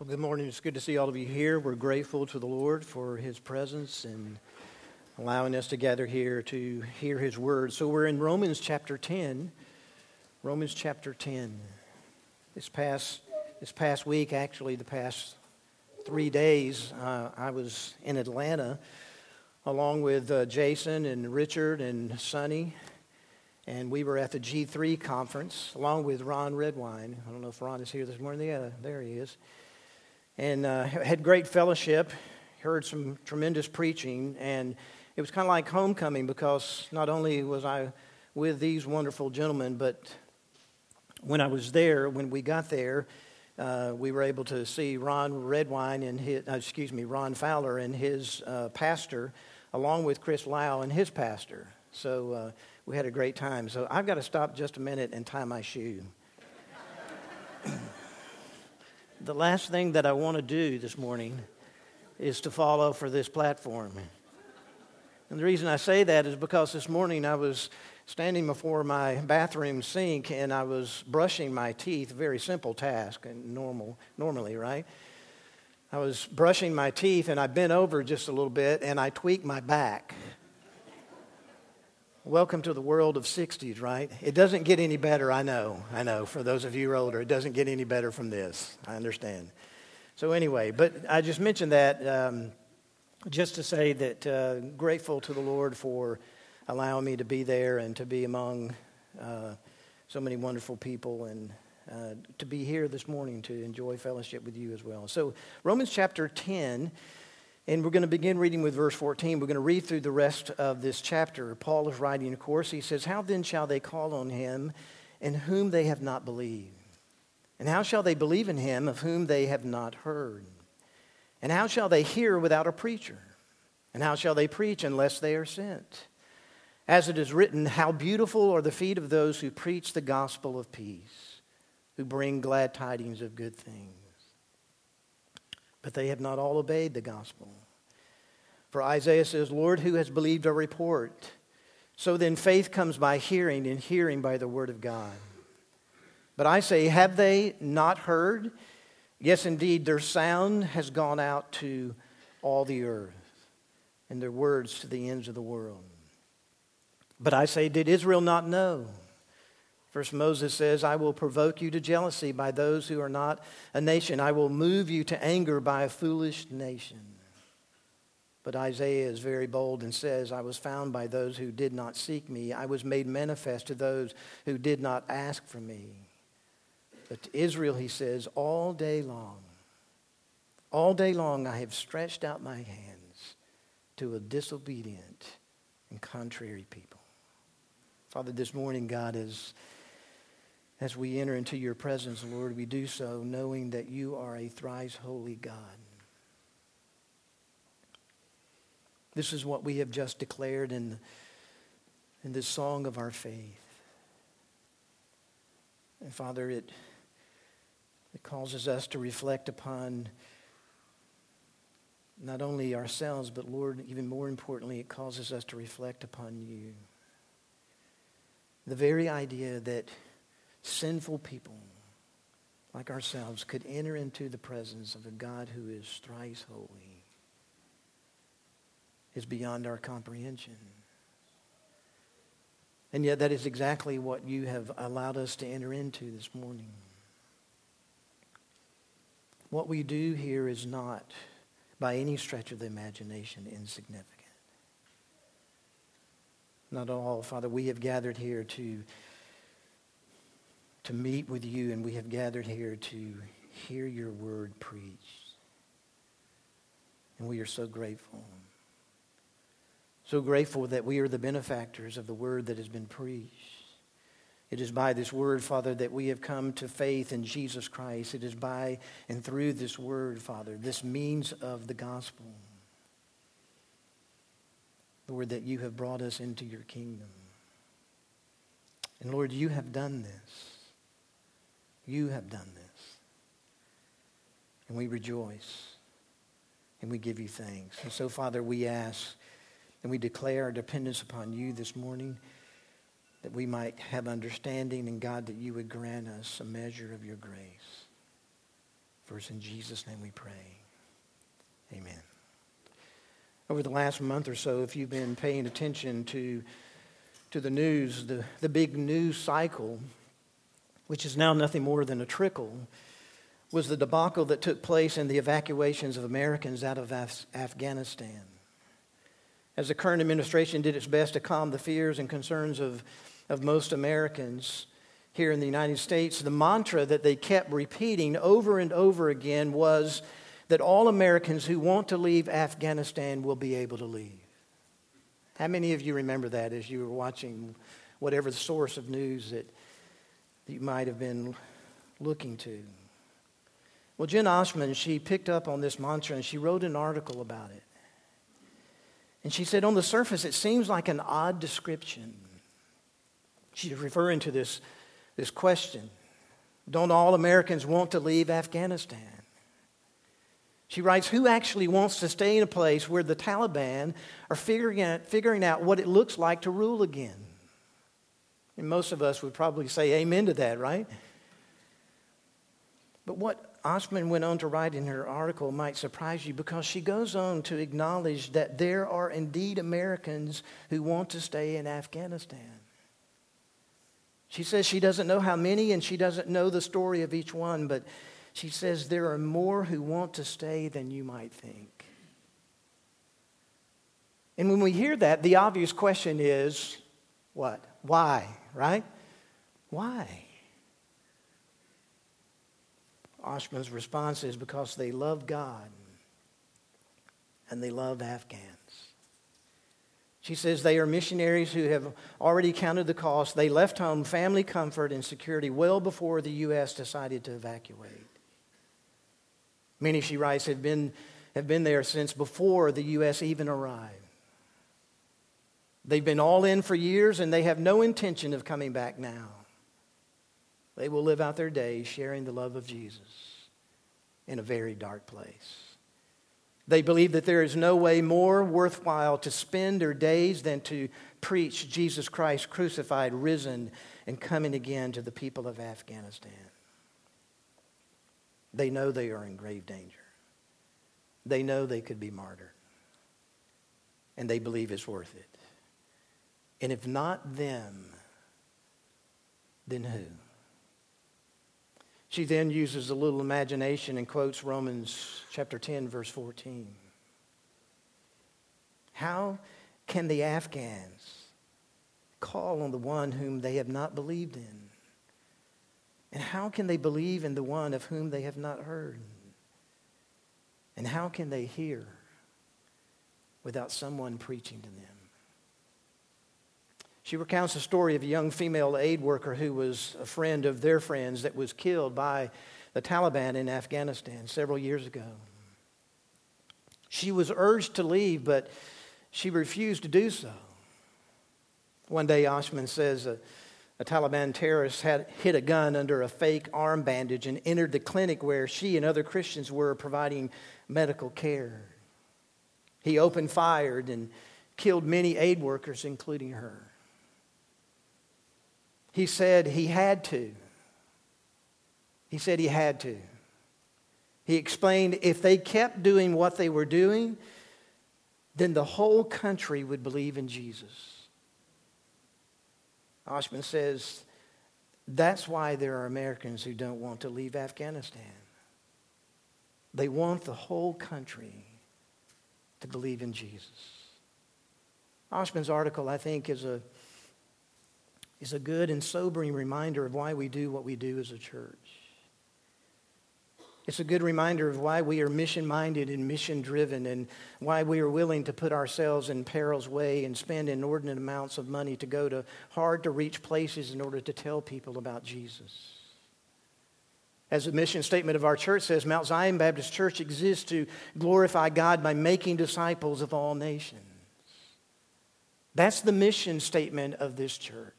Well, good morning. It's good to see all of you here. We're grateful to the Lord for his presence and allowing us to gather here to hear his word. So we're in Romans chapter 10. Romans chapter 10. This past, this past week, actually, the past three days, uh, I was in Atlanta along with uh, Jason and Richard and Sonny. And we were at the G3 conference along with Ron Redwine. I don't know if Ron is here this morning. Yeah, there he is and uh, had great fellowship, heard some tremendous preaching, and it was kind of like homecoming because not only was I with these wonderful gentlemen, but when I was there, when we got there, uh, we were able to see Ron Redwine and his, uh, excuse me, Ron Fowler and his uh, pastor, along with Chris Lau and his pastor. So uh, we had a great time. So I've got to stop just a minute and tie my shoe the last thing that I want to do this morning is to follow for this platform. And the reason I say that is because this morning I was standing before my bathroom sink and I was brushing my teeth, very simple task and normal normally, right? I was brushing my teeth and I bent over just a little bit and I tweaked my back. Welcome to the world of 60s, right? It doesn't get any better, I know. I know. For those of you who are older, it doesn't get any better from this. I understand. So, anyway, but I just mentioned that um, just to say that uh, grateful to the Lord for allowing me to be there and to be among uh, so many wonderful people and uh, to be here this morning to enjoy fellowship with you as well. So, Romans chapter 10 and we're going to begin reading with verse 14. We're going to read through the rest of this chapter. Paul is writing, of course. He says, How then shall they call on him in whom they have not believed? And how shall they believe in him of whom they have not heard? And how shall they hear without a preacher? And how shall they preach unless they are sent? As it is written, How beautiful are the feet of those who preach the gospel of peace, who bring glad tidings of good things. But they have not all obeyed the gospel. For Isaiah says, Lord, who has believed our report? So then faith comes by hearing, and hearing by the word of God. But I say, have they not heard? Yes, indeed, their sound has gone out to all the earth, and their words to the ends of the world. But I say, did Israel not know? First, Moses says, I will provoke you to jealousy by those who are not a nation. I will move you to anger by a foolish nation. But Isaiah is very bold and says, I was found by those who did not seek me. I was made manifest to those who did not ask for me. But to Israel, he says, all day long, all day long I have stretched out my hands to a disobedient and contrary people. Father, this morning, God is as we enter into your presence, Lord, we do so knowing that you are a thrice holy God. This is what we have just declared in, in this song of our faith. And Father, it, it causes us to reflect upon not only ourselves, but Lord, even more importantly, it causes us to reflect upon you. The very idea that sinful people like ourselves could enter into the presence of a God who is thrice holy is beyond our comprehension. And yet, that is exactly what you have allowed us to enter into this morning. What we do here is not, by any stretch of the imagination, insignificant. Not all, Father. We have gathered here to to meet with you, and we have gathered here to hear your word preached. And we are so grateful. So grateful that we are the benefactors of the word that has been preached. It is by this word, Father, that we have come to faith in Jesus Christ. It is by and through this word, Father, this means of the gospel, Lord, that you have brought us into your kingdom. And Lord, you have done this. You have done this. And we rejoice and we give you thanks. And so, Father, we ask and we declare our dependence upon you this morning that we might have understanding and God that you would grant us a measure of your grace. For it's in Jesus' name we pray. Amen. Over the last month or so, if you've been paying attention to, to the news, the, the big news cycle, which is now nothing more than a trickle, was the debacle that took place in the evacuations of Americans out of Af- Afghanistan. As the current administration did its best to calm the fears and concerns of, of most Americans here in the United States, the mantra that they kept repeating over and over again was that all Americans who want to leave Afghanistan will be able to leave. How many of you remember that as you were watching whatever the source of news that, that you might have been looking to? Well, Jen Oshman, she picked up on this mantra and she wrote an article about it. And she said, on the surface, it seems like an odd description. She's referring to this, this question Don't all Americans want to leave Afghanistan? She writes, Who actually wants to stay in a place where the Taliban are figuring out, figuring out what it looks like to rule again? And most of us would probably say amen to that, right? But what Oshman went on to write in her article might surprise you because she goes on to acknowledge that there are indeed Americans who want to stay in Afghanistan. She says she doesn't know how many and she doesn't know the story of each one, but she says there are more who want to stay than you might think. And when we hear that, the obvious question is what? Why, right? Why? Oshman's response is because they love God and they love Afghans. She says they are missionaries who have already counted the cost. They left home, family comfort, and security well before the U.S. decided to evacuate. Many, she writes, have been, have been there since before the U.S. even arrived. They've been all in for years and they have no intention of coming back now. They will live out their days sharing the love of Jesus in a very dark place. They believe that there is no way more worthwhile to spend their days than to preach Jesus Christ crucified, risen, and coming again to the people of Afghanistan. They know they are in grave danger. They know they could be martyred. And they believe it's worth it. And if not them, then who? She then uses a little imagination and quotes Romans chapter 10, verse 14. How can the Afghans call on the one whom they have not believed in? And how can they believe in the one of whom they have not heard? And how can they hear without someone preaching to them? She recounts a story of a young female aid worker who was a friend of their friends that was killed by the Taliban in Afghanistan several years ago. She was urged to leave, but she refused to do so. One day, Oshman says a, a Taliban terrorist had hid a gun under a fake arm bandage and entered the clinic where she and other Christians were providing medical care. He opened fire and killed many aid workers, including her. He said he had to. He said he had to. He explained if they kept doing what they were doing, then the whole country would believe in Jesus. Oshman says that's why there are Americans who don't want to leave Afghanistan. They want the whole country to believe in Jesus. Oshman's article, I think, is a is a good and sobering reminder of why we do what we do as a church. It's a good reminder of why we are mission minded and mission driven and why we are willing to put ourselves in peril's way and spend inordinate amounts of money to go to hard to reach places in order to tell people about Jesus. As the mission statement of our church says, Mount Zion Baptist Church exists to glorify God by making disciples of all nations. That's the mission statement of this church.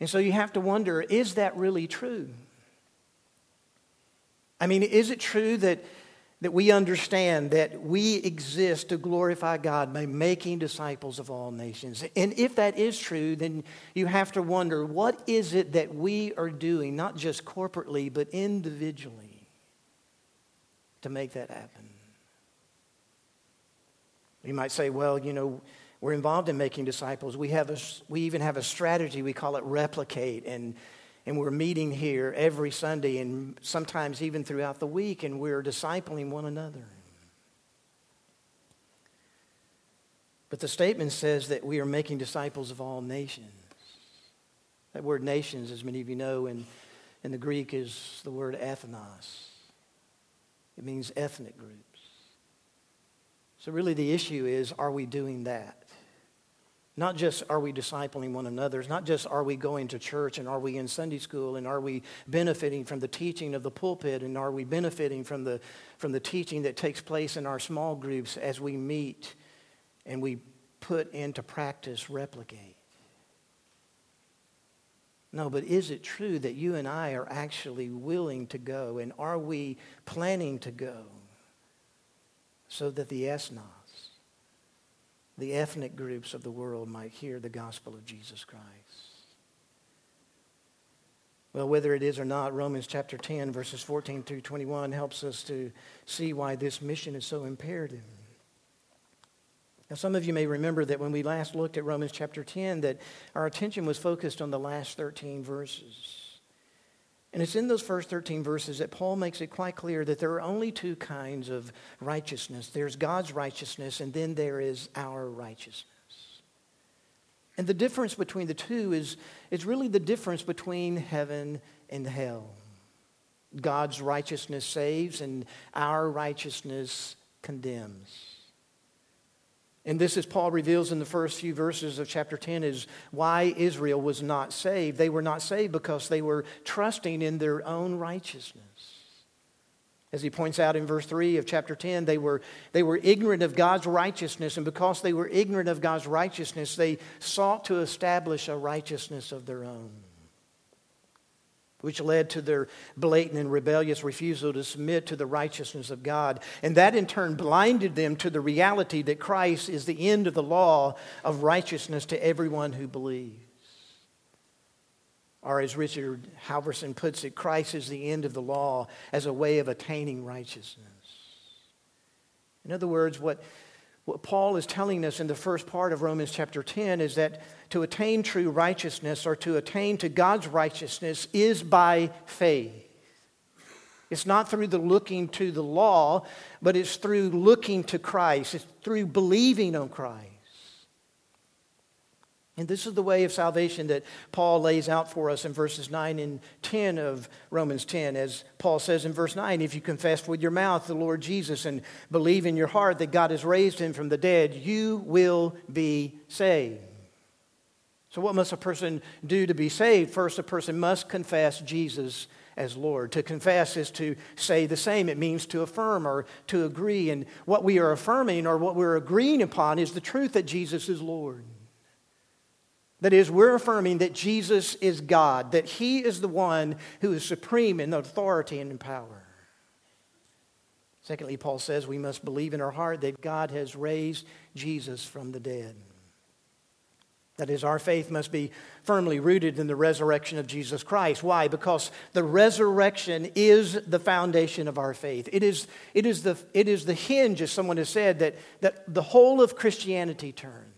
And so you have to wonder is that really true? I mean, is it true that, that we understand that we exist to glorify God by making disciples of all nations. And if that is true, then you have to wonder what is it that we are doing, not just corporately, but individually, to make that happen? You might say, well, you know, we're involved in making disciples. We, have a, we even have a strategy, we call it replicate. And and we're meeting here every Sunday and sometimes even throughout the week, and we're discipling one another. But the statement says that we are making disciples of all nations. That word nations, as many of you know, in, in the Greek is the word ethnos. It means ethnic groups. So, really, the issue is are we doing that? Not just are we discipling one another, It's not just are we going to church and are we in Sunday school and are we benefiting from the teaching of the pulpit and are we benefiting from the, from the teaching that takes place in our small groups as we meet and we put into practice replicate. No, but is it true that you and I are actually willing to go and are we planning to go so that the ethnos the ethnic groups of the world might hear the gospel of Jesus Christ. Well, whether it is or not, Romans chapter 10, verses 14 through 21 helps us to see why this mission is so imperative. Now, some of you may remember that when we last looked at Romans chapter 10, that our attention was focused on the last 13 verses. And it's in those first 13 verses that Paul makes it quite clear that there are only two kinds of righteousness there's God's righteousness, and then there is our righteousness. And the difference between the two is, is really the difference between heaven and hell. God's righteousness saves, and our righteousness condemns. And this, as Paul reveals in the first few verses of chapter 10, is why Israel was not saved. They were not saved because they were trusting in their own righteousness. As he points out in verse 3 of chapter 10, they were, they were ignorant of God's righteousness, and because they were ignorant of God's righteousness, they sought to establish a righteousness of their own which led to their blatant and rebellious refusal to submit to the righteousness of God. And that in turn blinded them to the reality that Christ is the end of the law of righteousness to everyone who believes. Or as Richard Halverson puts it, Christ is the end of the law as a way of attaining righteousness. In other words, what what Paul is telling us in the first part of Romans chapter 10 is that to attain true righteousness or to attain to God's righteousness is by faith. It's not through the looking to the law, but it's through looking to Christ. It's through believing on Christ. And this is the way of salvation that Paul lays out for us in verses 9 and 10 of Romans 10. As Paul says in verse 9, if you confess with your mouth the Lord Jesus and believe in your heart that God has raised him from the dead, you will be saved. So, what must a person do to be saved? First, a person must confess Jesus as Lord. To confess is to say the same. It means to affirm or to agree. And what we are affirming or what we're agreeing upon is the truth that Jesus is Lord. That is, we're affirming that Jesus is God, that He is the one who is supreme in authority and in power. Secondly, Paul says we must believe in our heart that God has raised Jesus from the dead. That is, our faith must be firmly rooted in the resurrection of Jesus Christ. Why? Because the resurrection is the foundation of our faith. It is, it is, the, it is the hinge, as someone has said, that, that the whole of Christianity turns.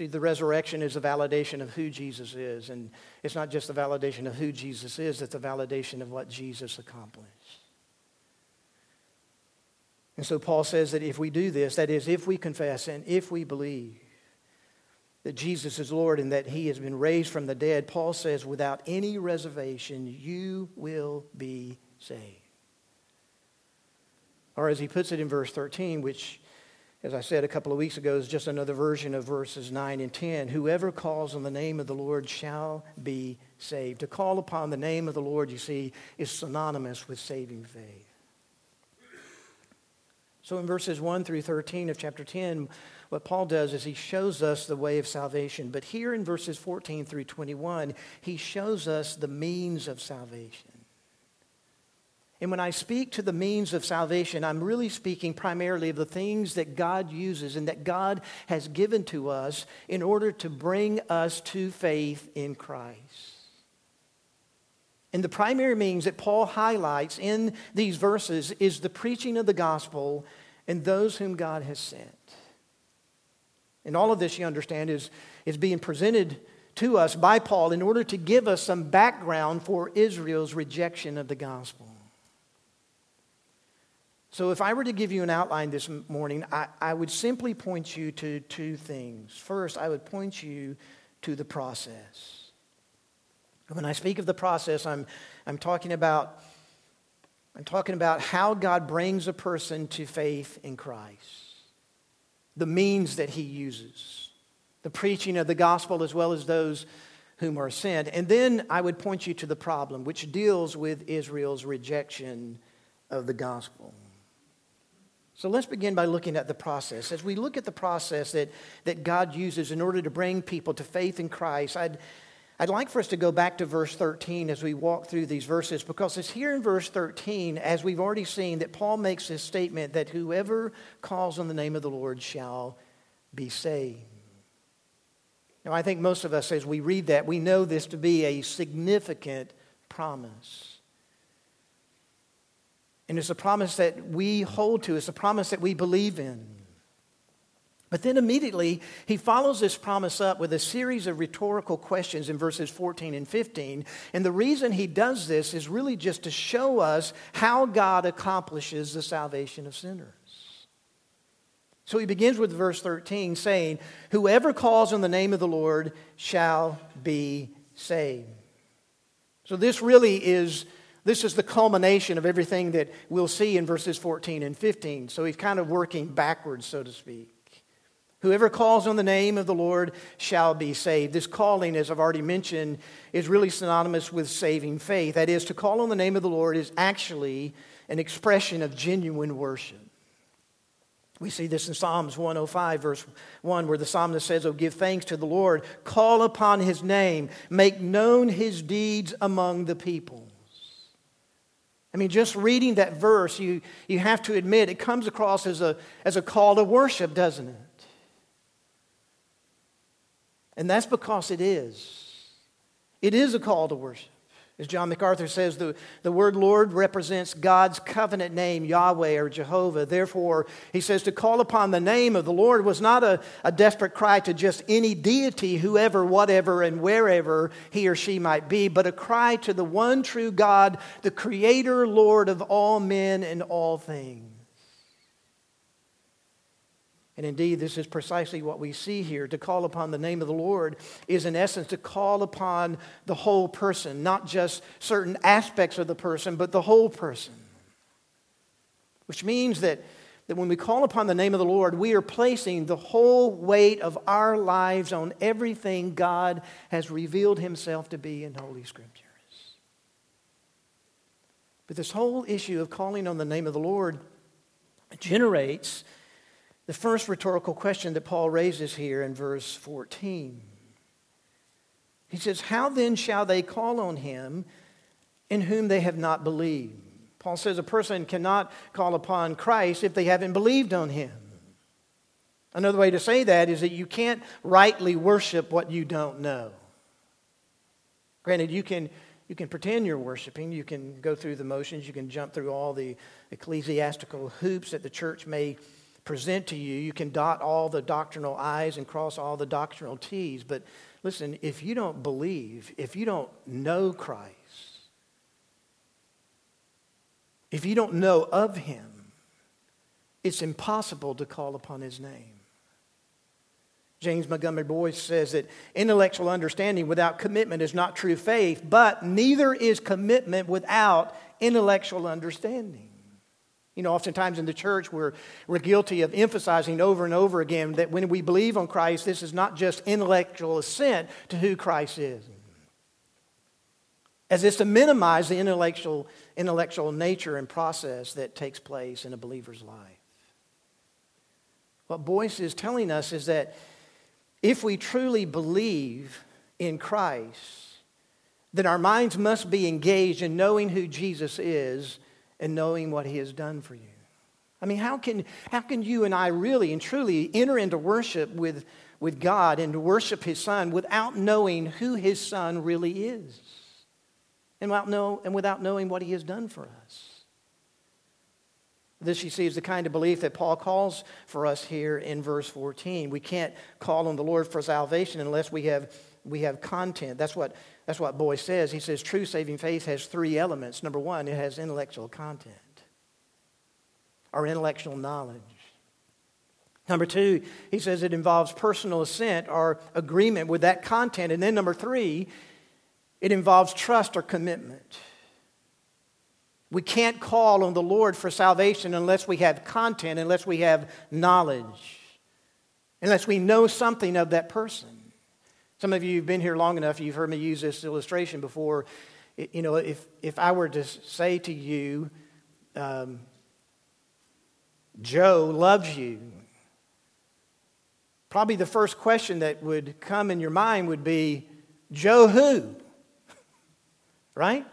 See, the resurrection is a validation of who Jesus is. And it's not just a validation of who Jesus is, it's a validation of what Jesus accomplished. And so Paul says that if we do this, that is, if we confess and if we believe that Jesus is Lord and that he has been raised from the dead, Paul says, without any reservation, you will be saved. Or as he puts it in verse 13, which as I said a couple of weeks ago, is just another version of verses 9 and 10. Whoever calls on the name of the Lord shall be saved. To call upon the name of the Lord, you see, is synonymous with saving faith. So in verses 1 through 13 of chapter 10, what Paul does is he shows us the way of salvation. But here in verses 14 through 21, he shows us the means of salvation. And when I speak to the means of salvation, I'm really speaking primarily of the things that God uses and that God has given to us in order to bring us to faith in Christ. And the primary means that Paul highlights in these verses is the preaching of the gospel and those whom God has sent. And all of this, you understand, is, is being presented to us by Paul in order to give us some background for Israel's rejection of the gospel. So, if I were to give you an outline this morning, I, I would simply point you to two things. First, I would point you to the process. When I speak of the process, I'm, I'm, talking about, I'm talking about how God brings a person to faith in Christ, the means that he uses, the preaching of the gospel as well as those whom are sent. And then I would point you to the problem, which deals with Israel's rejection of the gospel. So let's begin by looking at the process. As we look at the process that, that God uses in order to bring people to faith in Christ, I'd, I'd like for us to go back to verse 13 as we walk through these verses, because it's here in verse 13, as we've already seen, that Paul makes this statement that whoever calls on the name of the Lord shall be saved. Now, I think most of us, as we read that, we know this to be a significant promise. And it's a promise that we hold to, it's a promise that we believe in. But then immediately, he follows this promise up with a series of rhetorical questions in verses 14 and 15. And the reason he does this is really just to show us how God accomplishes the salvation of sinners. So he begins with verse 13 saying, Whoever calls on the name of the Lord shall be saved. So this really is this is the culmination of everything that we'll see in verses 14 and 15. So he's kind of working backwards, so to speak. Whoever calls on the name of the Lord shall be saved. This calling, as I've already mentioned, is really synonymous with saving faith. That is, to call on the name of the Lord is actually an expression of genuine worship. We see this in Psalms 105, verse 1, where the psalmist says, Oh, give thanks to the Lord, call upon his name, make known his deeds among the people. I mean, just reading that verse, you, you have to admit it comes across as a, as a call to worship, doesn't it? And that's because it is. It is a call to worship. As John MacArthur says, the, the word Lord represents God's covenant name, Yahweh or Jehovah. Therefore, he says to call upon the name of the Lord was not a, a desperate cry to just any deity, whoever, whatever, and wherever he or she might be, but a cry to the one true God, the Creator, Lord of all men and all things. And indeed, this is precisely what we see here. To call upon the name of the Lord is, in essence, to call upon the whole person, not just certain aspects of the person, but the whole person. Which means that, that when we call upon the name of the Lord, we are placing the whole weight of our lives on everything God has revealed Himself to be in Holy Scriptures. But this whole issue of calling on the name of the Lord generates the first rhetorical question that Paul raises here in verse 14. He says, How then shall they call on him in whom they have not believed? Paul says a person cannot call upon Christ if they haven't believed on him. Another way to say that is that you can't rightly worship what you don't know. Granted, you can, you can pretend you're worshiping, you can go through the motions, you can jump through all the ecclesiastical hoops that the church may present to you. You can dot all the doctrinal I's and cross all the doctrinal T's. But listen, if you don't believe, if you don't know Christ, if you don't know of him, it's impossible to call upon his name. James Montgomery Boice says that intellectual understanding without commitment is not true faith, but neither is commitment without intellectual understanding. You know, oftentimes in the church, we're, we're guilty of emphasizing over and over again that when we believe on Christ, this is not just intellectual assent to who Christ is. As it's to minimize the intellectual, intellectual nature and process that takes place in a believer's life. What Boice is telling us is that if we truly believe in Christ, then our minds must be engaged in knowing who Jesus is and knowing what He has done for you. I mean, how can, how can you and I really and truly enter into worship with, with God and worship His Son without knowing who His Son really is? And without, know, and without knowing what He has done for us. This, you see, is the kind of belief that Paul calls for us here in verse 14. We can't call on the Lord for salvation unless we have, we have content. That's what, that's what Boice says. He says true saving faith has three elements. Number one, it has intellectual content or intellectual knowledge. Number two, he says it involves personal assent or agreement with that content. And then number three, it involves trust or commitment. We can't call on the Lord for salvation unless we have content, unless we have knowledge, unless we know something of that person. Some of you have been here long enough, you've heard me use this illustration before. You know, if, if I were to say to you, um, Joe loves you, probably the first question that would come in your mind would be, Joe who? right?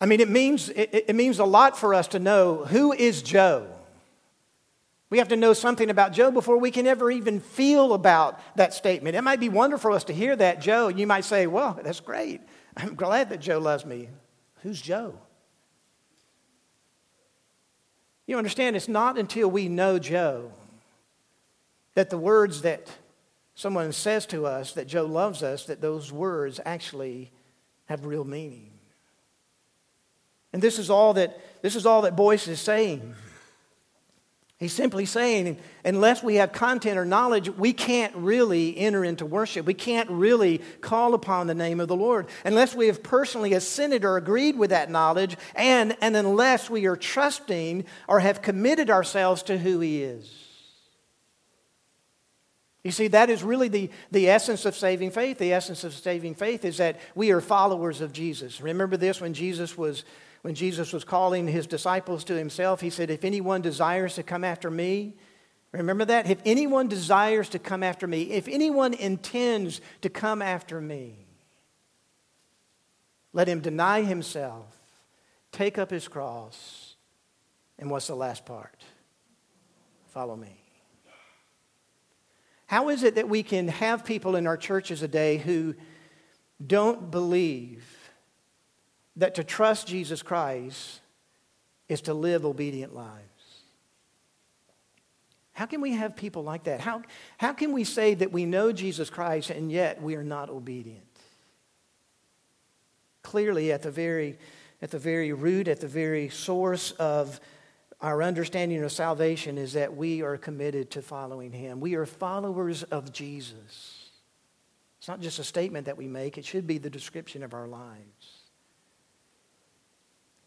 I mean, it means, it, it, means a lot for us to know who is Joe. We have to know something about Joe before we can ever even feel about that statement. It might be wonderful for us to hear that, Joe. You might say, Well, that's great. I'm glad that Joe loves me. Who's Joe? You understand, it's not until we know Joe that the words that someone says to us that Joe loves us, that those words actually have real meaning. And this is all that, this is all that Boice is saying. He's simply saying, unless we have content or knowledge, we can't really enter into worship. We can't really call upon the name of the Lord unless we have personally assented or agreed with that knowledge, and, and unless we are trusting or have committed ourselves to who He is. You see, that is really the, the essence of saving faith. The essence of saving faith is that we are followers of Jesus. Remember this when Jesus was when Jesus was calling his disciples to himself, he said, If anyone desires to come after me, remember that? If anyone desires to come after me, if anyone intends to come after me, let him deny himself, take up his cross, and what's the last part? Follow me. How is it that we can have people in our churches today who don't believe that to trust Jesus Christ is to live obedient lives. How can we have people like that? How, how can we say that we know Jesus Christ and yet we are not obedient? Clearly, at the very, at the very root, at the very source of our understanding of salvation is that we are committed to following Him. We are followers of Jesus. It's not just a statement that we make, it should be the description of our lives.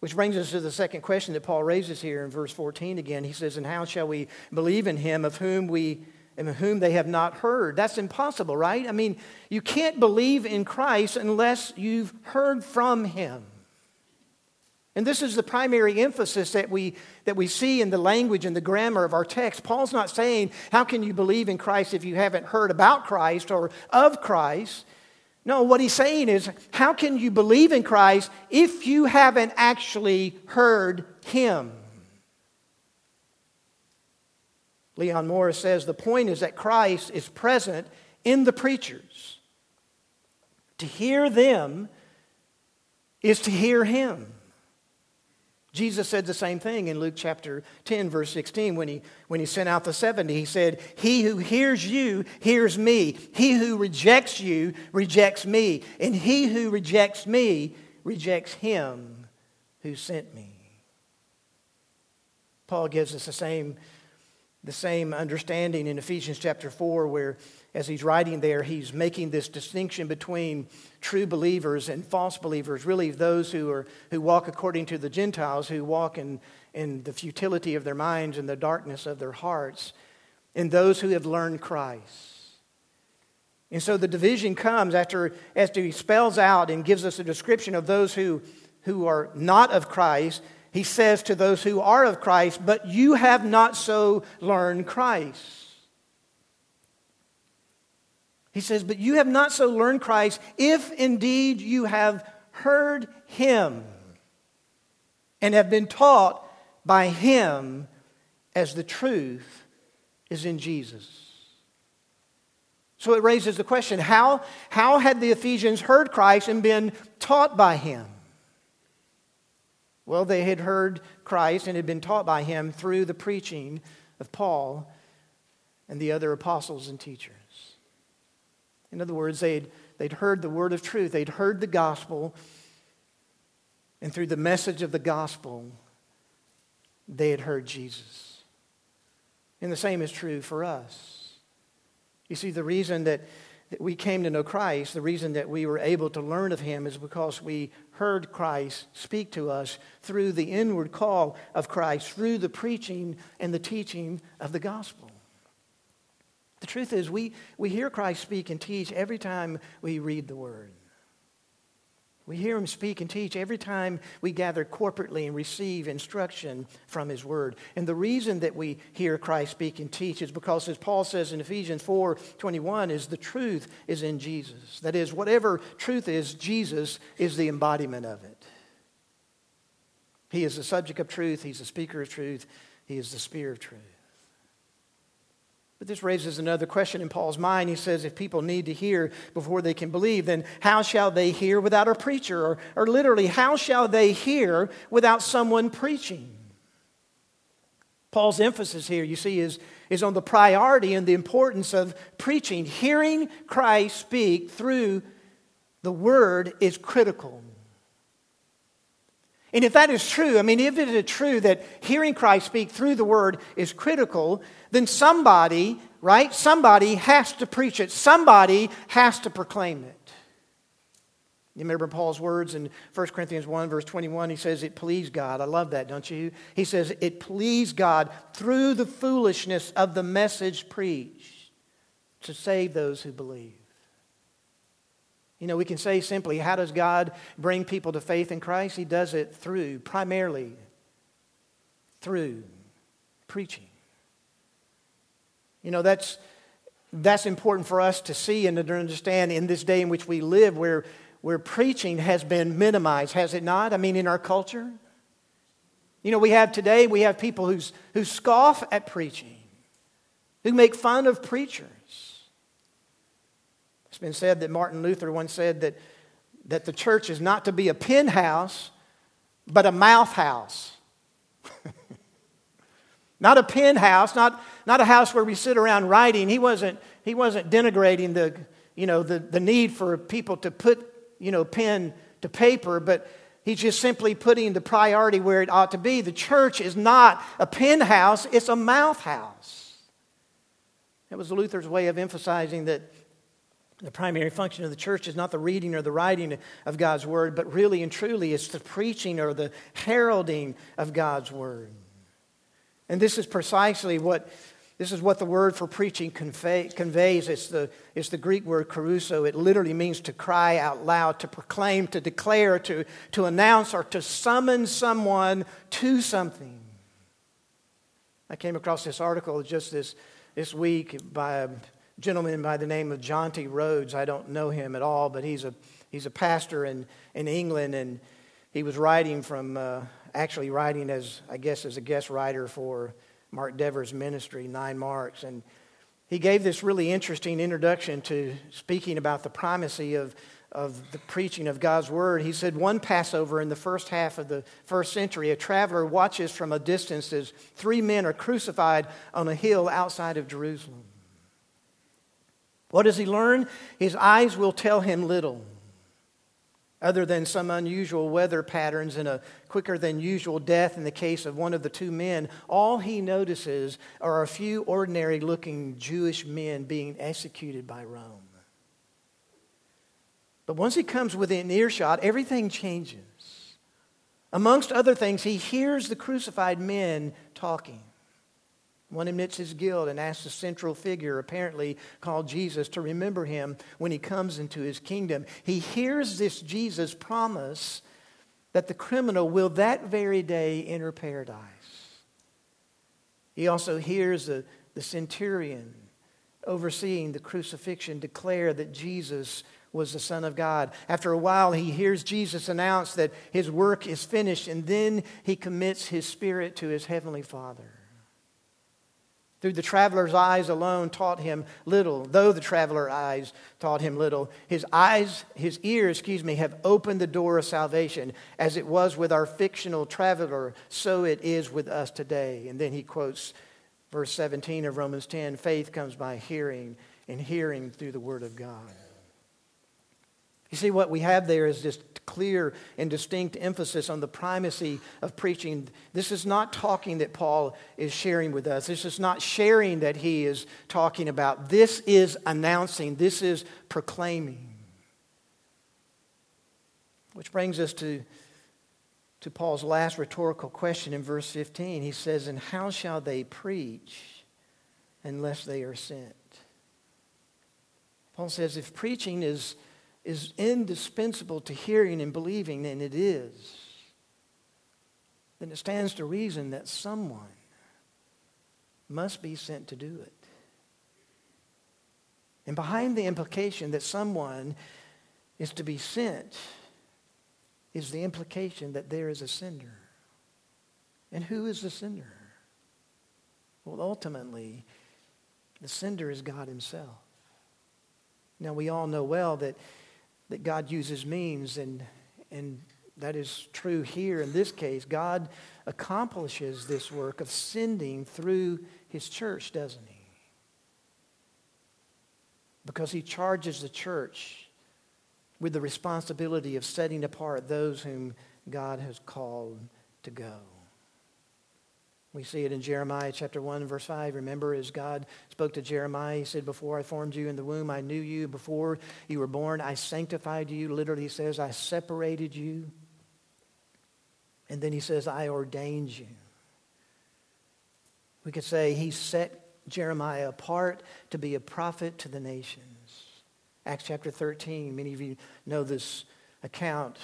Which brings us to the second question that Paul raises here in verse 14 again. He says, And how shall we believe in him of whom we and whom they have not heard? That's impossible, right? I mean, you can't believe in Christ unless you've heard from him. And this is the primary emphasis that we, that we see in the language and the grammar of our text. Paul's not saying, How can you believe in Christ if you haven't heard about Christ or of Christ? No, what he's saying is, how can you believe in Christ if you haven't actually heard him? Leon Morris says the point is that Christ is present in the preachers. To hear them is to hear him. Jesus said the same thing in Luke chapter 10, verse 16, when he, when he sent out the 70. He said, He who hears you hears me. He who rejects you rejects me. And he who rejects me rejects him who sent me. Paul gives us the same, the same understanding in Ephesians chapter 4, where as he's writing there, he's making this distinction between true believers and false believers, really those who, are, who walk according to the Gentiles, who walk in, in the futility of their minds and the darkness of their hearts, and those who have learned Christ. And so the division comes after, after he spells out and gives us a description of those who, who are not of Christ. He says to those who are of Christ, But you have not so learned Christ. He says, But you have not so learned Christ if indeed you have heard him and have been taught by him as the truth is in Jesus. So it raises the question how, how had the Ephesians heard Christ and been taught by him? Well, they had heard Christ and had been taught by him through the preaching of Paul and the other apostles and teachers. In other words, they'd, they'd heard the word of truth, they'd heard the gospel, and through the message of the gospel, they had heard Jesus. And the same is true for us. You see, the reason that, that we came to know Christ, the reason that we were able to learn of Him is because we heard Christ speak to us through the inward call of Christ, through the preaching and the teaching of the gospel. The truth is, we, we hear Christ speak and teach every time we read the Word. We hear him speak and teach every time we gather corporately and receive instruction from his word. And the reason that we hear Christ speak and teach is because, as Paul says in Ephesians 4 21, is the truth is in Jesus. That is, whatever truth is, Jesus is the embodiment of it. He is the subject of truth, he's the speaker of truth, he is the spear of truth. But this raises another question in Paul's mind. He says, if people need to hear before they can believe, then how shall they hear without a preacher? Or, or literally, how shall they hear without someone preaching? Paul's emphasis here, you see, is, is on the priority and the importance of preaching. Hearing Christ speak through the word is critical. And if that is true, I mean, if it is true that hearing Christ speak through the word is critical, then somebody, right? Somebody has to preach it. Somebody has to proclaim it. You remember Paul's words in 1 Corinthians 1, verse 21? He says, It pleased God. I love that, don't you? He says, It pleased God through the foolishness of the message preached to save those who believe. You know, we can say simply, how does God bring people to faith in Christ? He does it through, primarily, through preaching. You know, that's, that's important for us to see and to understand in this day in which we live where, where preaching has been minimized, has it not? I mean, in our culture. You know, we have today, we have people who's, who scoff at preaching, who make fun of preachers. Been said that Martin Luther once said that, that the church is not to be a pen house, but a mouth house. not a pen house, not, not a house where we sit around writing. He wasn't, he wasn't denigrating the, you know, the, the need for people to put you know, pen to paper, but he's just simply putting the priority where it ought to be. The church is not a pen house, it's a mouth house. That was Luther's way of emphasizing that the primary function of the church is not the reading or the writing of God's word, but really and truly it's the preaching or the heralding of God's word. And this is precisely what this is what the word for preaching convey, conveys. It's the, it's the Greek word kerusso. It literally means to cry out loud, to proclaim, to declare, to, to announce, or to summon someone to something. I came across this article just this, this week by gentleman by the name of Jonty Rhodes. I don't know him at all, but he's a, he's a pastor in, in England, and he was writing from, uh, actually writing as, I guess, as a guest writer for Mark Dever's ministry, Nine Marks. And he gave this really interesting introduction to speaking about the primacy of, of the preaching of God's word. He said, One Passover in the first half of the first century, a traveler watches from a distance as three men are crucified on a hill outside of Jerusalem. What does he learn? His eyes will tell him little, other than some unusual weather patterns and a quicker than usual death in the case of one of the two men. All he notices are a few ordinary looking Jewish men being executed by Rome. But once he comes within earshot, everything changes. Amongst other things, he hears the crucified men talking. One admits his guilt and asks a central figure, apparently called Jesus, to remember him when he comes into his kingdom. He hears this Jesus promise that the criminal will that very day enter paradise. He also hears the, the centurion overseeing the crucifixion declare that Jesus was the Son of God. After a while, he hears Jesus announce that his work is finished, and then he commits his spirit to his heavenly Father. Through the traveler's eyes alone taught him little, though the traveler's eyes taught him little. His eyes, his ears, excuse me, have opened the door of salvation. As it was with our fictional traveler, so it is with us today. And then he quotes verse 17 of Romans 10 faith comes by hearing, and hearing through the word of God. You see, what we have there is this clear and distinct emphasis on the primacy of preaching. This is not talking that Paul is sharing with us. This is not sharing that he is talking about. This is announcing, this is proclaiming. Which brings us to, to Paul's last rhetorical question in verse 15. He says, And how shall they preach unless they are sent? Paul says, if preaching is is indispensable to hearing and believing, and it is, then it stands to reason that someone must be sent to do it. And behind the implication that someone is to be sent is the implication that there is a sender. And who is the sender? Well, ultimately, the sender is God Himself. Now, we all know well that that God uses means, and, and that is true here in this case. God accomplishes this work of sending through his church, doesn't he? Because he charges the church with the responsibility of setting apart those whom God has called to go. We see it in Jeremiah chapter 1, verse 5. Remember, as God spoke to Jeremiah, he said, Before I formed you in the womb, I knew you. Before you were born, I sanctified you. Literally, he says, I separated you. And then he says, I ordained you. We could say he set Jeremiah apart to be a prophet to the nations. Acts chapter 13, many of you know this account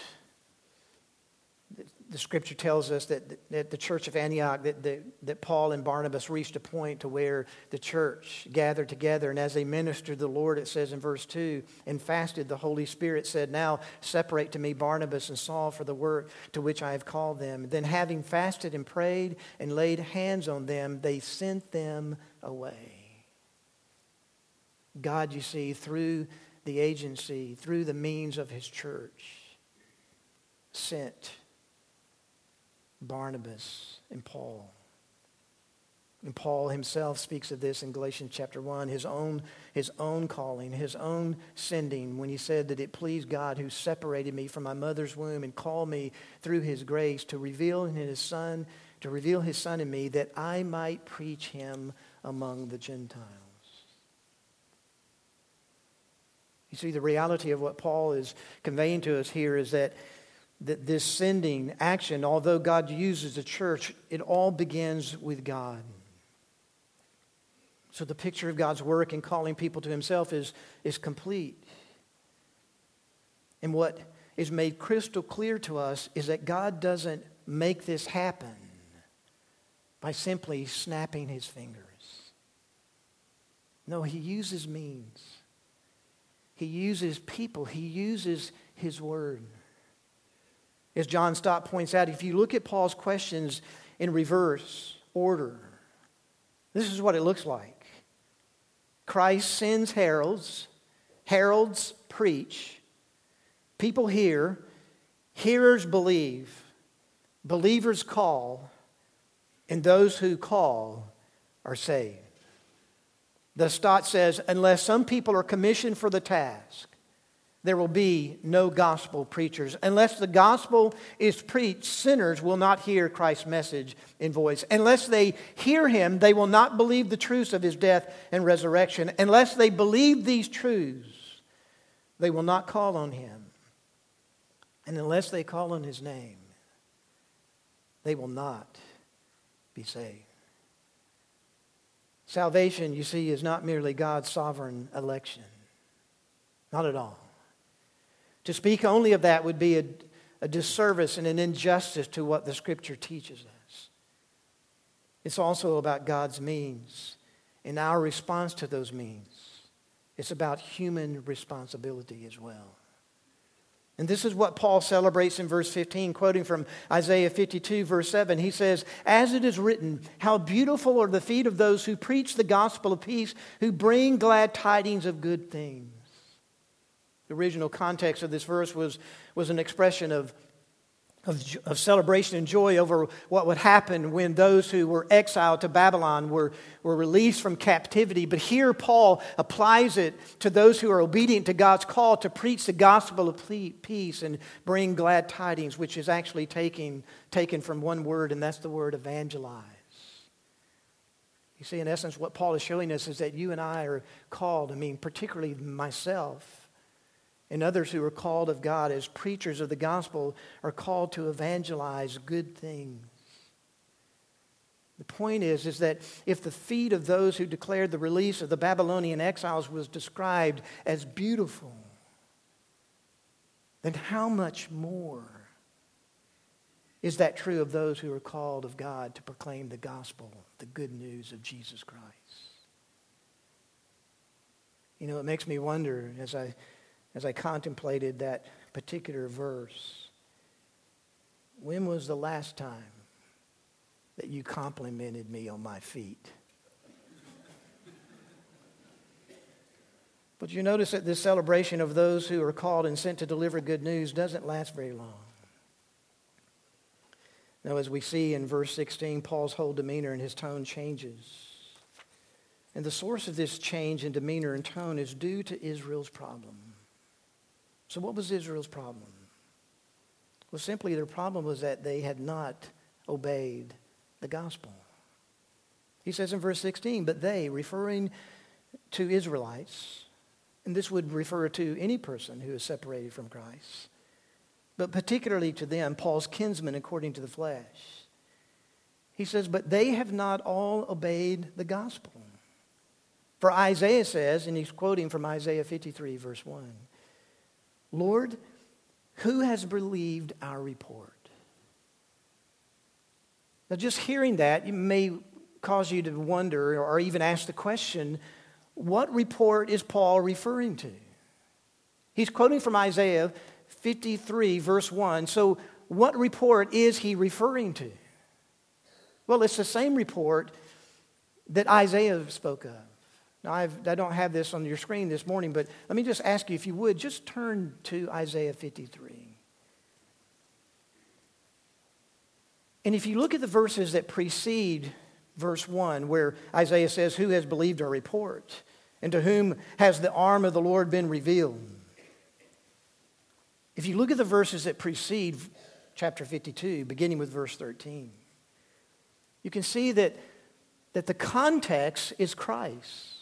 the scripture tells us that, that the church of Antioch, that, that, that Paul and Barnabas reached a point to where the church gathered together. And as they ministered the Lord, it says in verse 2, and fasted, the Holy Spirit said, Now separate to me Barnabas and Saul for the work to which I have called them. Then, having fasted and prayed and laid hands on them, they sent them away. God, you see, through the agency, through the means of his church, sent Barnabas and Paul. And Paul himself speaks of this in Galatians chapter 1, his own, his own calling, his own sending, when he said that it pleased God who separated me from my mother's womb and called me through his grace to reveal in his son, to reveal his son in me that I might preach him among the Gentiles. You see, the reality of what Paul is conveying to us here is that that this sending action, although God uses the church, it all begins with God. So the picture of God's work in calling people to himself is, is complete. And what is made crystal clear to us is that God doesn't make this happen by simply snapping his fingers. No, he uses means. He uses people. He uses his word. As John Stott points out, if you look at Paul's questions in reverse order, this is what it looks like Christ sends heralds, heralds preach, people hear, hearers believe, believers call, and those who call are saved. The Stott says, unless some people are commissioned for the task, there will be no gospel preachers. Unless the gospel is preached, sinners will not hear Christ's message in voice. Unless they hear him, they will not believe the truths of his death and resurrection. Unless they believe these truths, they will not call on him. And unless they call on his name, they will not be saved. Salvation, you see, is not merely God's sovereign election. Not at all. To speak only of that would be a, a disservice and an injustice to what the Scripture teaches us. It's also about God's means and our response to those means. it's about human responsibility as well. And this is what Paul celebrates in verse 15, quoting from Isaiah 52, verse 7. He says, As it is written, how beautiful are the feet of those who preach the gospel of peace, who bring glad tidings of good things. The original context of this verse was, was an expression of of, of celebration and joy over what would happen when those who were exiled to Babylon were, were released from captivity. But here, Paul applies it to those who are obedient to God's call to preach the gospel of peace and bring glad tidings, which is actually taken, taken from one word, and that's the word evangelize. You see, in essence, what Paul is showing us is that you and I are called, I mean, particularly myself and others who are called of God as preachers of the gospel are called to evangelize good things. The point is, is that if the feet of those who declared the release of the Babylonian exiles was described as beautiful, then how much more is that true of those who are called of God to proclaim the gospel, the good news of Jesus Christ? You know, it makes me wonder as I as I contemplated that particular verse. When was the last time that you complimented me on my feet? But you notice that this celebration of those who are called and sent to deliver good news doesn't last very long. Now, as we see in verse 16, Paul's whole demeanor and his tone changes. And the source of this change in demeanor and tone is due to Israel's problem. So, what was Israel's problem? Well, simply their problem was that they had not obeyed the gospel. He says in verse 16, but they, referring to Israelites, and this would refer to any person who is separated from Christ, but particularly to them, Paul's kinsmen according to the flesh. He says, but they have not all obeyed the gospel. For Isaiah says, and he's quoting from Isaiah 53, verse 1 Lord, who has believed our report? Now, just hearing that may cause you to wonder or even ask the question what report is Paul referring to? He's quoting from Isaiah 53, verse 1. So, what report is he referring to? Well, it's the same report that Isaiah spoke of. Now, I've, I do not have this on your screen this morning, but let me just ask you, if you would, just turn to Isaiah 53. And if you look at the verses that precede verse 1, where Isaiah says, Who has believed our report? And to whom has the arm of the Lord been revealed? If you look at the verses that precede chapter 52, beginning with verse 13, you can see that, that the context is Christ.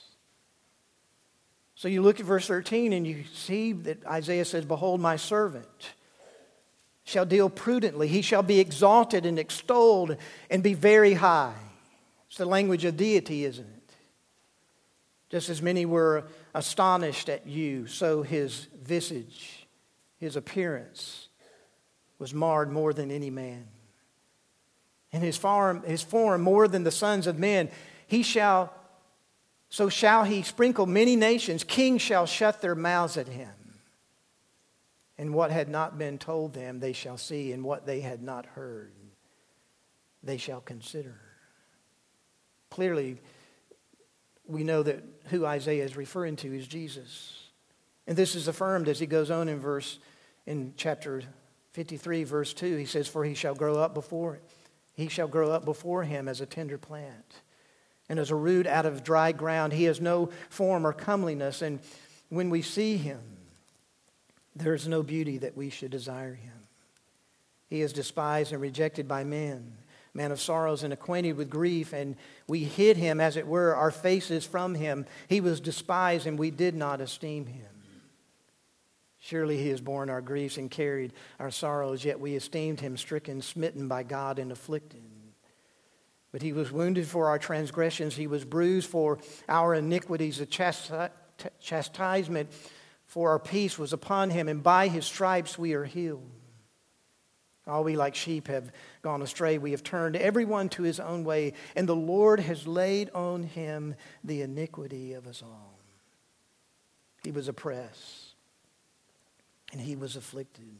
So you look at verse 13 and you see that Isaiah says, Behold, my servant shall deal prudently. He shall be exalted and extolled and be very high. It's the language of deity, isn't it? Just as many were astonished at you, so his visage, his appearance, was marred more than any man. And his form, his form more than the sons of men. He shall so shall he sprinkle many nations. Kings shall shut their mouths at him. And what had not been told them, they shall see, and what they had not heard, they shall consider. Clearly, we know that who Isaiah is referring to is Jesus. And this is affirmed as he goes on in verse in chapter 53 verse 2 he says for he shall grow up before he shall grow up before him as a tender plant and as a root out of dry ground. He has no form or comeliness. And when we see him, there is no beauty that we should desire him. He is despised and rejected by men, man of sorrows and acquainted with grief, and we hid him, as it were, our faces from him. He was despised, and we did not esteem him. Surely he has borne our griefs and carried our sorrows, yet we esteemed him stricken, smitten by God, and afflicted. But he was wounded for our transgressions, he was bruised for our iniquities. The chastisement for our peace was upon him, and by his stripes we are healed. All we like sheep have gone astray. We have turned everyone to his own way, and the Lord has laid on him the iniquity of us all. He was oppressed, and he was afflicted.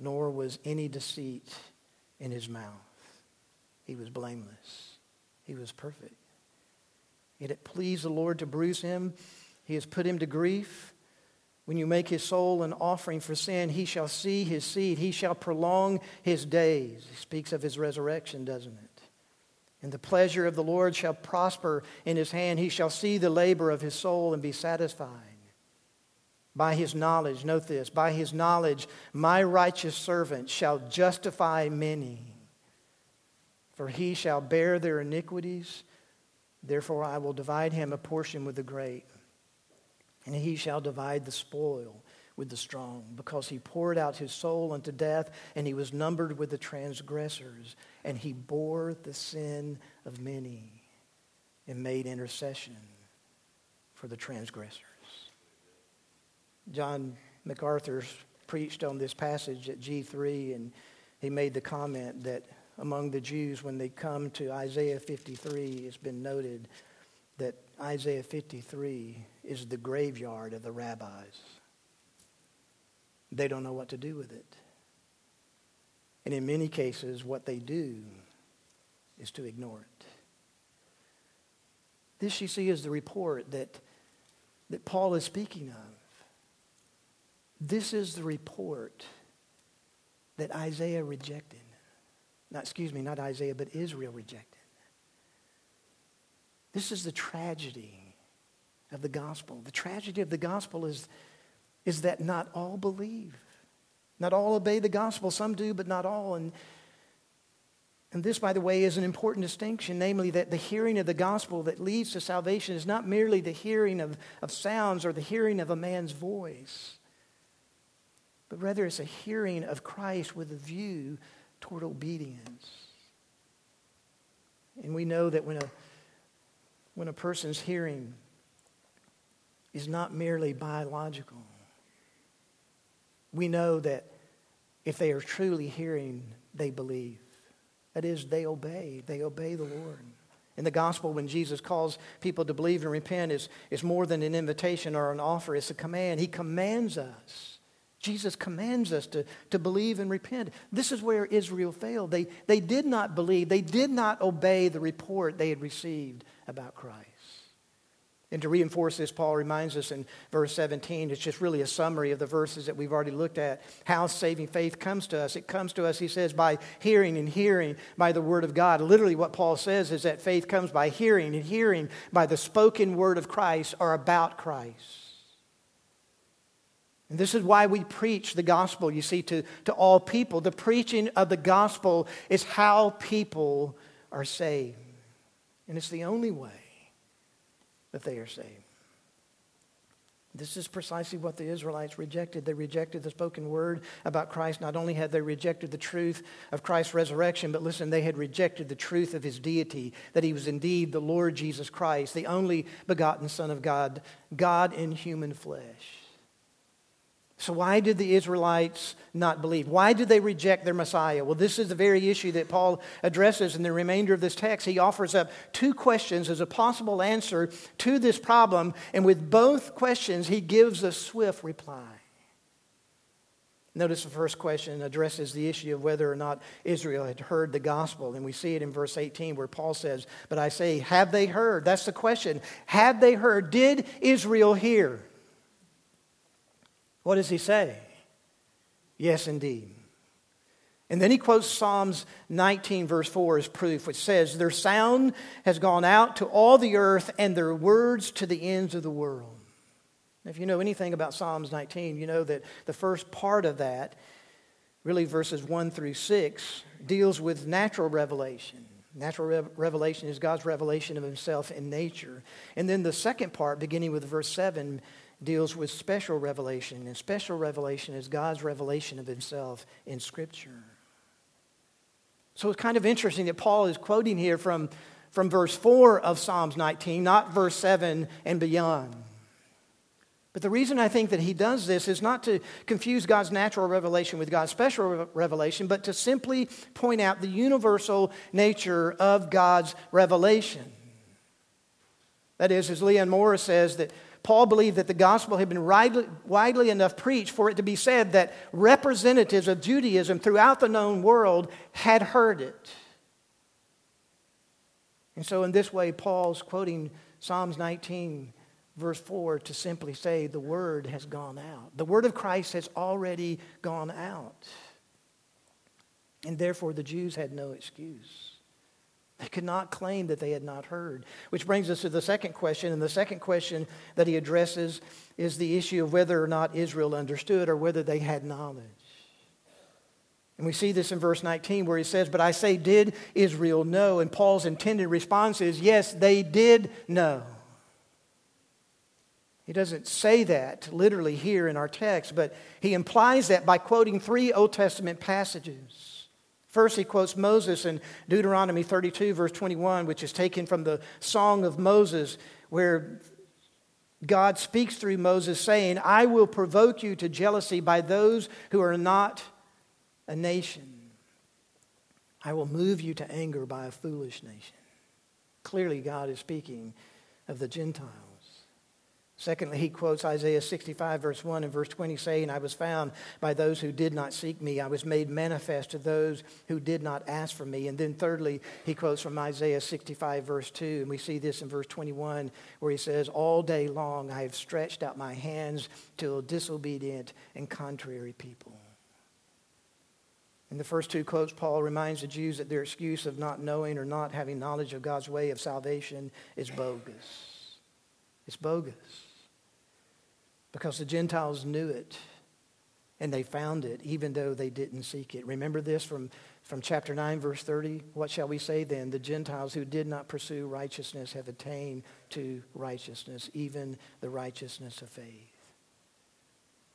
nor was any deceit in his mouth. He was blameless, he was perfect. Yet it pleased the Lord to bruise him. He has put him to grief. When you make his soul an offering for sin, he shall see his seed. He shall prolong his days. He speaks of his resurrection, doesn't it? And the pleasure of the Lord shall prosper in his hand. He shall see the labor of his soul and be satisfied. By his knowledge, note this, by his knowledge, my righteous servant shall justify many, for he shall bear their iniquities Therefore, I will divide him a portion with the great, and he shall divide the spoil with the strong, because he poured out his soul unto death, and he was numbered with the transgressors, and he bore the sin of many and made intercession for the transgressors. John MacArthur preached on this passage at G3, and he made the comment that among the Jews when they come to Isaiah 53. It's been noted that Isaiah 53 is the graveyard of the rabbis. They don't know what to do with it. And in many cases, what they do is to ignore it. This, you see, is the report that, that Paul is speaking of. This is the report that Isaiah rejected not, excuse me, not Isaiah, but Israel rejected. This is the tragedy of the gospel. The tragedy of the gospel is, is that not all believe. Not all obey the gospel. Some do, but not all. And, and this, by the way, is an important distinction, namely that the hearing of the gospel that leads to salvation is not merely the hearing of, of sounds or the hearing of a man's voice, but rather it's a hearing of Christ with a view toward obedience. And we know that when a, when a person's hearing is not merely biological, we know that if they are truly hearing, they believe. That is, they obey. They obey the Lord. In the gospel, when Jesus calls people to believe and repent, is is more than an invitation or an offer, it's a command. He commands us Jesus commands us to, to believe and repent. This is where Israel failed. They, they did not believe, they did not obey the report they had received about Christ. And to reinforce this, Paul reminds us in verse 17, it's just really a summary of the verses that we've already looked at, how saving faith comes to us. It comes to us, he says, by hearing and hearing by the word of God. Literally, what Paul says is that faith comes by hearing and hearing by the spoken word of Christ or about Christ. And this is why we preach the gospel, you see, to, to all people. The preaching of the gospel is how people are saved. And it's the only way that they are saved. This is precisely what the Israelites rejected. They rejected the spoken word about Christ. Not only had they rejected the truth of Christ's resurrection, but listen, they had rejected the truth of his deity, that he was indeed the Lord Jesus Christ, the only begotten Son of God, God in human flesh. So, why did the Israelites not believe? Why did they reject their Messiah? Well, this is the very issue that Paul addresses in the remainder of this text. He offers up two questions as a possible answer to this problem, and with both questions, he gives a swift reply. Notice the first question addresses the issue of whether or not Israel had heard the gospel. And we see it in verse 18 where Paul says, But I say, have they heard? That's the question. Have they heard? Did Israel hear? What does he say? Yes, indeed. And then he quotes Psalms 19, verse 4 as proof, which says, Their sound has gone out to all the earth, and their words to the ends of the world. If you know anything about Psalms 19, you know that the first part of that, really verses 1 through 6, deals with natural revelation. Natural revelation is God's revelation of himself in nature. And then the second part, beginning with verse 7, deals with special revelation, and special revelation is God's revelation of himself in Scripture. So it's kind of interesting that Paul is quoting here from, from verse 4 of Psalms 19, not verse 7 and beyond. But the reason I think that he does this is not to confuse God's natural revelation with God's special revelation, but to simply point out the universal nature of God's revelation. That is, as Leon Morris says, that Paul believed that the gospel had been widely, enough preached for it to be said that representatives of Judaism throughout the known world had heard it. And so, in this way, Paul's quoting Psalms 19, verse 4, to simply say, The word has gone out. The word of Christ has already gone out. And therefore, the Jews had no excuse. They could not claim that they had not heard. Which brings us to the second question. And the second question that he addresses is the issue of whether or not Israel understood or whether they had knowledge. And we see this in verse 19 where he says, But I say, did Israel know? And Paul's intended response is, Yes, they did know. He doesn't say that literally here in our text, but he implies that by quoting three Old Testament passages. First, he quotes Moses in Deuteronomy 32, verse 21, which is taken from the Song of Moses, where God speaks through Moses, saying, I will provoke you to jealousy by those who are not a nation. I will move you to anger by a foolish nation. Clearly, God is speaking of the Gentiles. Secondly, he quotes Isaiah 65, verse 1 and verse 20, saying, I was found by those who did not seek me. I was made manifest to those who did not ask for me. And then thirdly, he quotes from Isaiah 65, verse 2, and we see this in verse 21, where he says, All day long I have stretched out my hands to disobedient and contrary people. In the first two quotes, Paul reminds the Jews that their excuse of not knowing or not having knowledge of God's way of salvation is bogus. It's bogus because the Gentiles knew it and they found it even though they didn't seek it. Remember this from, from chapter 9, verse 30? What shall we say then? The Gentiles who did not pursue righteousness have attained to righteousness, even the righteousness of faith.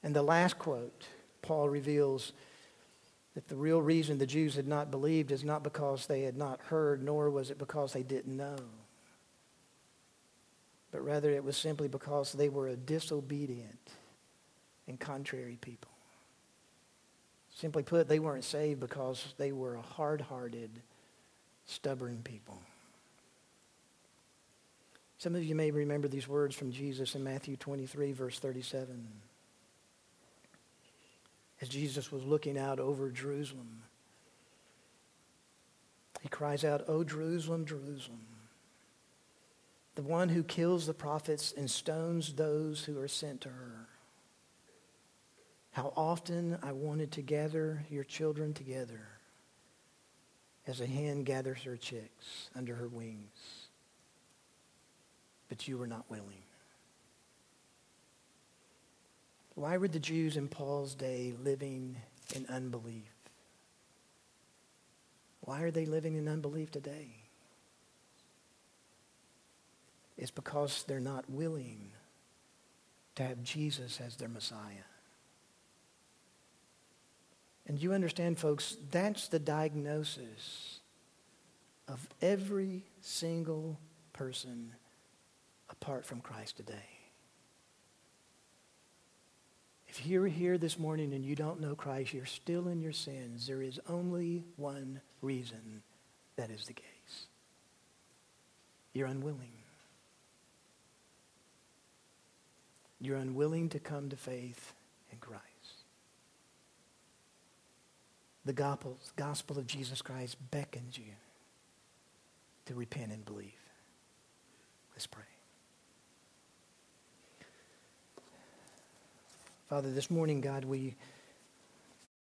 And the last quote, Paul reveals that the real reason the Jews had not believed is not because they had not heard, nor was it because they didn't know but rather it was simply because they were a disobedient and contrary people. Simply put, they weren't saved because they were a hard hearted, stubborn people. Some of you may remember these words from Jesus in Matthew 23, verse 37. As Jesus was looking out over Jerusalem, he cries out, O Jerusalem, Jerusalem the one who kills the prophets and stones those who are sent to her. How often I wanted to gather your children together as a hen gathers her chicks under her wings, but you were not willing. Why were the Jews in Paul's day living in unbelief? Why are they living in unbelief today? Is because they're not willing to have Jesus as their Messiah. And you understand, folks, that's the diagnosis of every single person apart from Christ today. If you're here this morning and you don't know Christ, you're still in your sins. There is only one reason that is the case. You're unwilling. You're unwilling to come to faith in Christ. The gospel, of Jesus Christ beckons you to repent and believe. Let's pray. Father, this morning, God, we